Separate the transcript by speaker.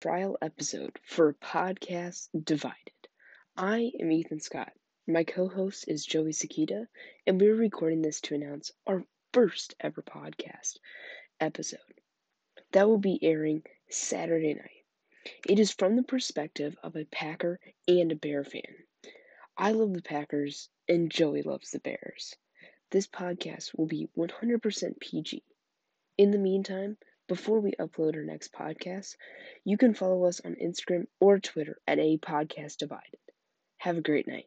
Speaker 1: trial episode for Podcast Divided. I am Ethan Scott. My co host is Joey Sakita, and we're recording this to announce our first ever podcast episode that will be airing Saturday night. It is from the perspective of a Packer and a Bear fan. I love the Packers, and Joey loves the Bears. This podcast will be 100% PG. In the meantime, before we upload our next podcast, you can follow us on Instagram or Twitter at A Podcast Divided. Have a great night.